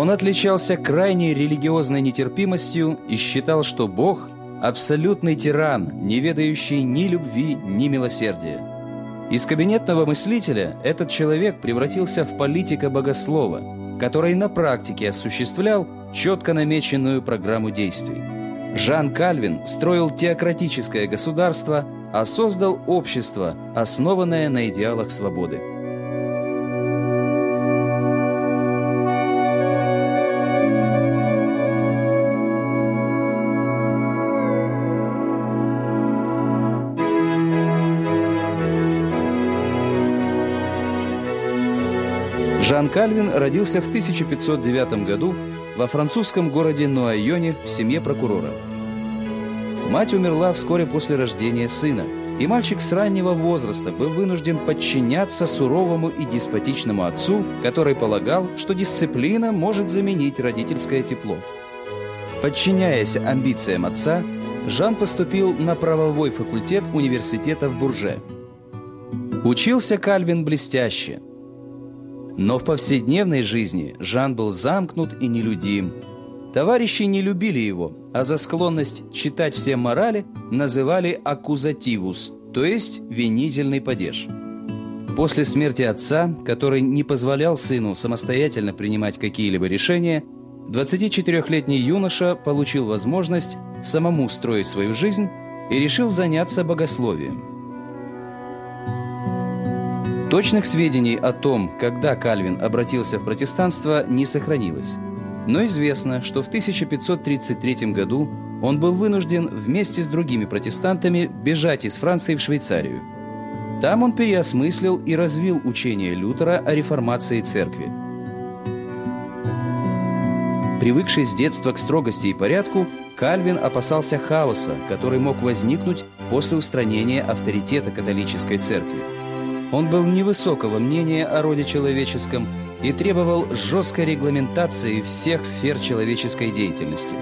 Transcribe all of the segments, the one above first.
Он отличался крайней религиозной нетерпимостью и считал, что Бог – абсолютный тиран, не ведающий ни любви, ни милосердия. Из кабинетного мыслителя этот человек превратился в политика-богослова, который на практике осуществлял четко намеченную программу действий. Жан Кальвин строил теократическое государство, а создал общество, основанное на идеалах свободы. Жан Кальвин родился в 1509 году во французском городе Нуайоне в семье прокурора. Мать умерла вскоре после рождения сына, и мальчик с раннего возраста был вынужден подчиняться суровому и деспотичному отцу, который полагал, что дисциплина может заменить родительское тепло. Подчиняясь амбициям отца, Жан поступил на правовой факультет университета в Бурже. Учился Кальвин блестяще – но в повседневной жизни Жан был замкнут и нелюдим. Товарищи не любили его, а за склонность читать все морали называли аккузативус, то есть винительный падеж. После смерти отца, который не позволял сыну самостоятельно принимать какие-либо решения, 24-летний юноша получил возможность самому строить свою жизнь и решил заняться богословием. Точных сведений о том, когда Кальвин обратился в протестанство, не сохранилось. Но известно, что в 1533 году он был вынужден вместе с другими протестантами бежать из Франции в Швейцарию. Там он переосмыслил и развил учение Лютера о реформации церкви. Привыкший с детства к строгости и порядку, Кальвин опасался хаоса, который мог возникнуть после устранения авторитета католической церкви. Он был невысокого мнения о роде человеческом и требовал жесткой регламентации всех сфер человеческой деятельности.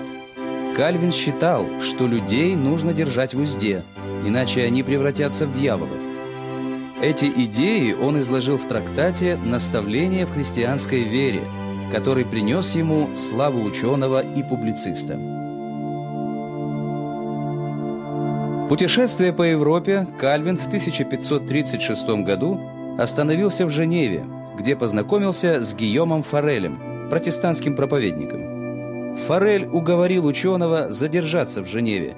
Кальвин считал, что людей нужно держать в узде, иначе они превратятся в дьяволов. Эти идеи он изложил в трактате «Наставление в христианской вере», который принес ему славу ученого и публициста. Путешествуя по Европе, Кальвин в 1536 году остановился в Женеве, где познакомился с Гийомом Форелем, протестантским проповедником. Форель уговорил ученого задержаться в Женеве.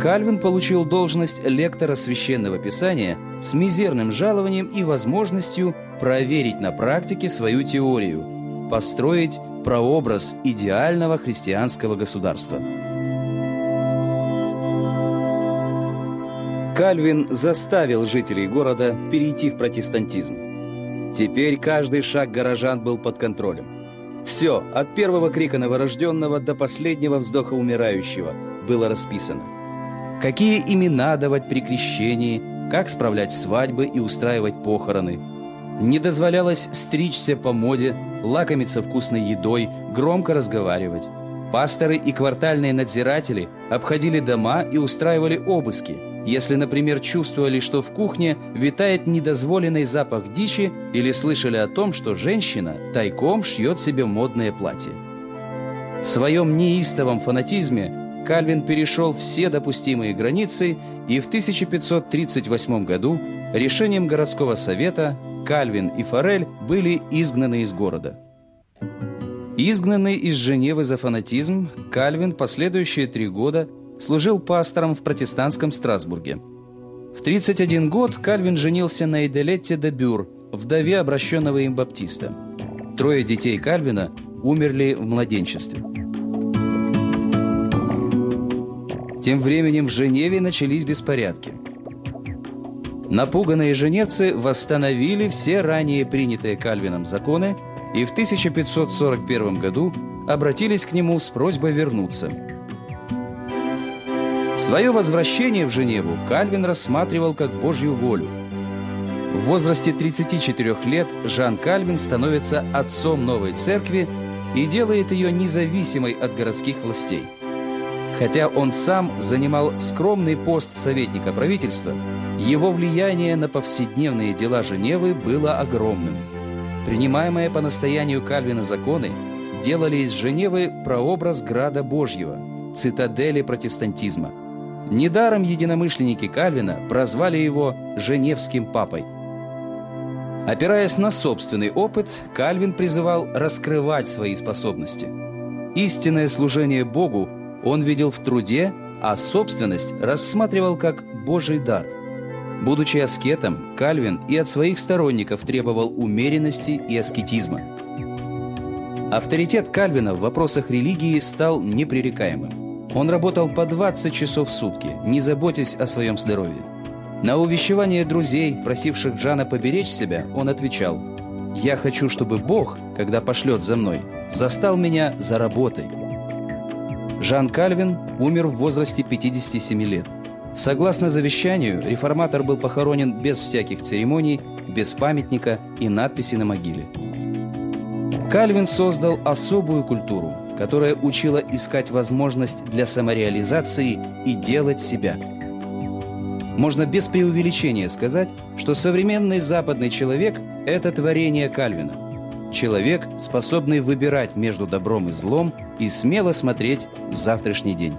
Кальвин получил должность лектора священного писания с мизерным жалованием и возможностью проверить на практике свою теорию, построить прообраз идеального христианского государства. Кальвин заставил жителей города перейти в протестантизм. Теперь каждый шаг горожан был под контролем. Все, от первого крика новорожденного до последнего вздоха умирающего, было расписано. Какие имена давать при крещении, как справлять свадьбы и устраивать похороны. Не дозволялось стричься по моде, лакомиться вкусной едой, громко разговаривать. Пасторы и квартальные надзиратели обходили дома и устраивали обыски, если, например, чувствовали, что в кухне витает недозволенный запах дичи или слышали о том, что женщина тайком шьет себе модное платье. В своем неистовом фанатизме Кальвин перешел все допустимые границы и в 1538 году решением городского совета Кальвин и Форель были изгнаны из города. Изгнанный из Женевы за фанатизм, Кальвин последующие три года служил пастором в протестантском Страсбурге. В 31 год Кальвин женился на Эделетте де Бюр, вдове обращенного им баптиста. Трое детей Кальвина умерли в младенчестве. Тем временем в Женеве начались беспорядки. Напуганные женевцы восстановили все ранее принятые Кальвином законы и в 1541 году обратились к нему с просьбой вернуться. Свое возвращение в Женеву Кальвин рассматривал как Божью волю. В возрасте 34 лет Жан Кальвин становится отцом новой церкви и делает ее независимой от городских властей. Хотя он сам занимал скромный пост советника правительства, его влияние на повседневные дела Женевы было огромным – Принимаемые по настоянию Кальвина законы делали из Женевы прообраз Града Божьего, цитадели протестантизма. Недаром единомышленники Кальвина прозвали его «Женевским папой». Опираясь на собственный опыт, Кальвин призывал раскрывать свои способности. Истинное служение Богу он видел в труде, а собственность рассматривал как Божий дар. Будучи аскетом, Кальвин и от своих сторонников требовал умеренности и аскетизма. Авторитет Кальвина в вопросах религии стал непререкаемым. Он работал по 20 часов в сутки, не заботясь о своем здоровье. На увещевание друзей, просивших Жана поберечь себя, он отвечал «Я хочу, чтобы Бог, когда пошлет за мной, застал меня за работой». Жан Кальвин умер в возрасте 57 лет. Согласно завещанию, реформатор был похоронен без всяких церемоний, без памятника и надписи на могиле. Кальвин создал особую культуру, которая учила искать возможность для самореализации и делать себя. Можно без преувеличения сказать, что современный западный человек – это творение Кальвина. Человек, способный выбирать между добром и злом и смело смотреть в завтрашний день.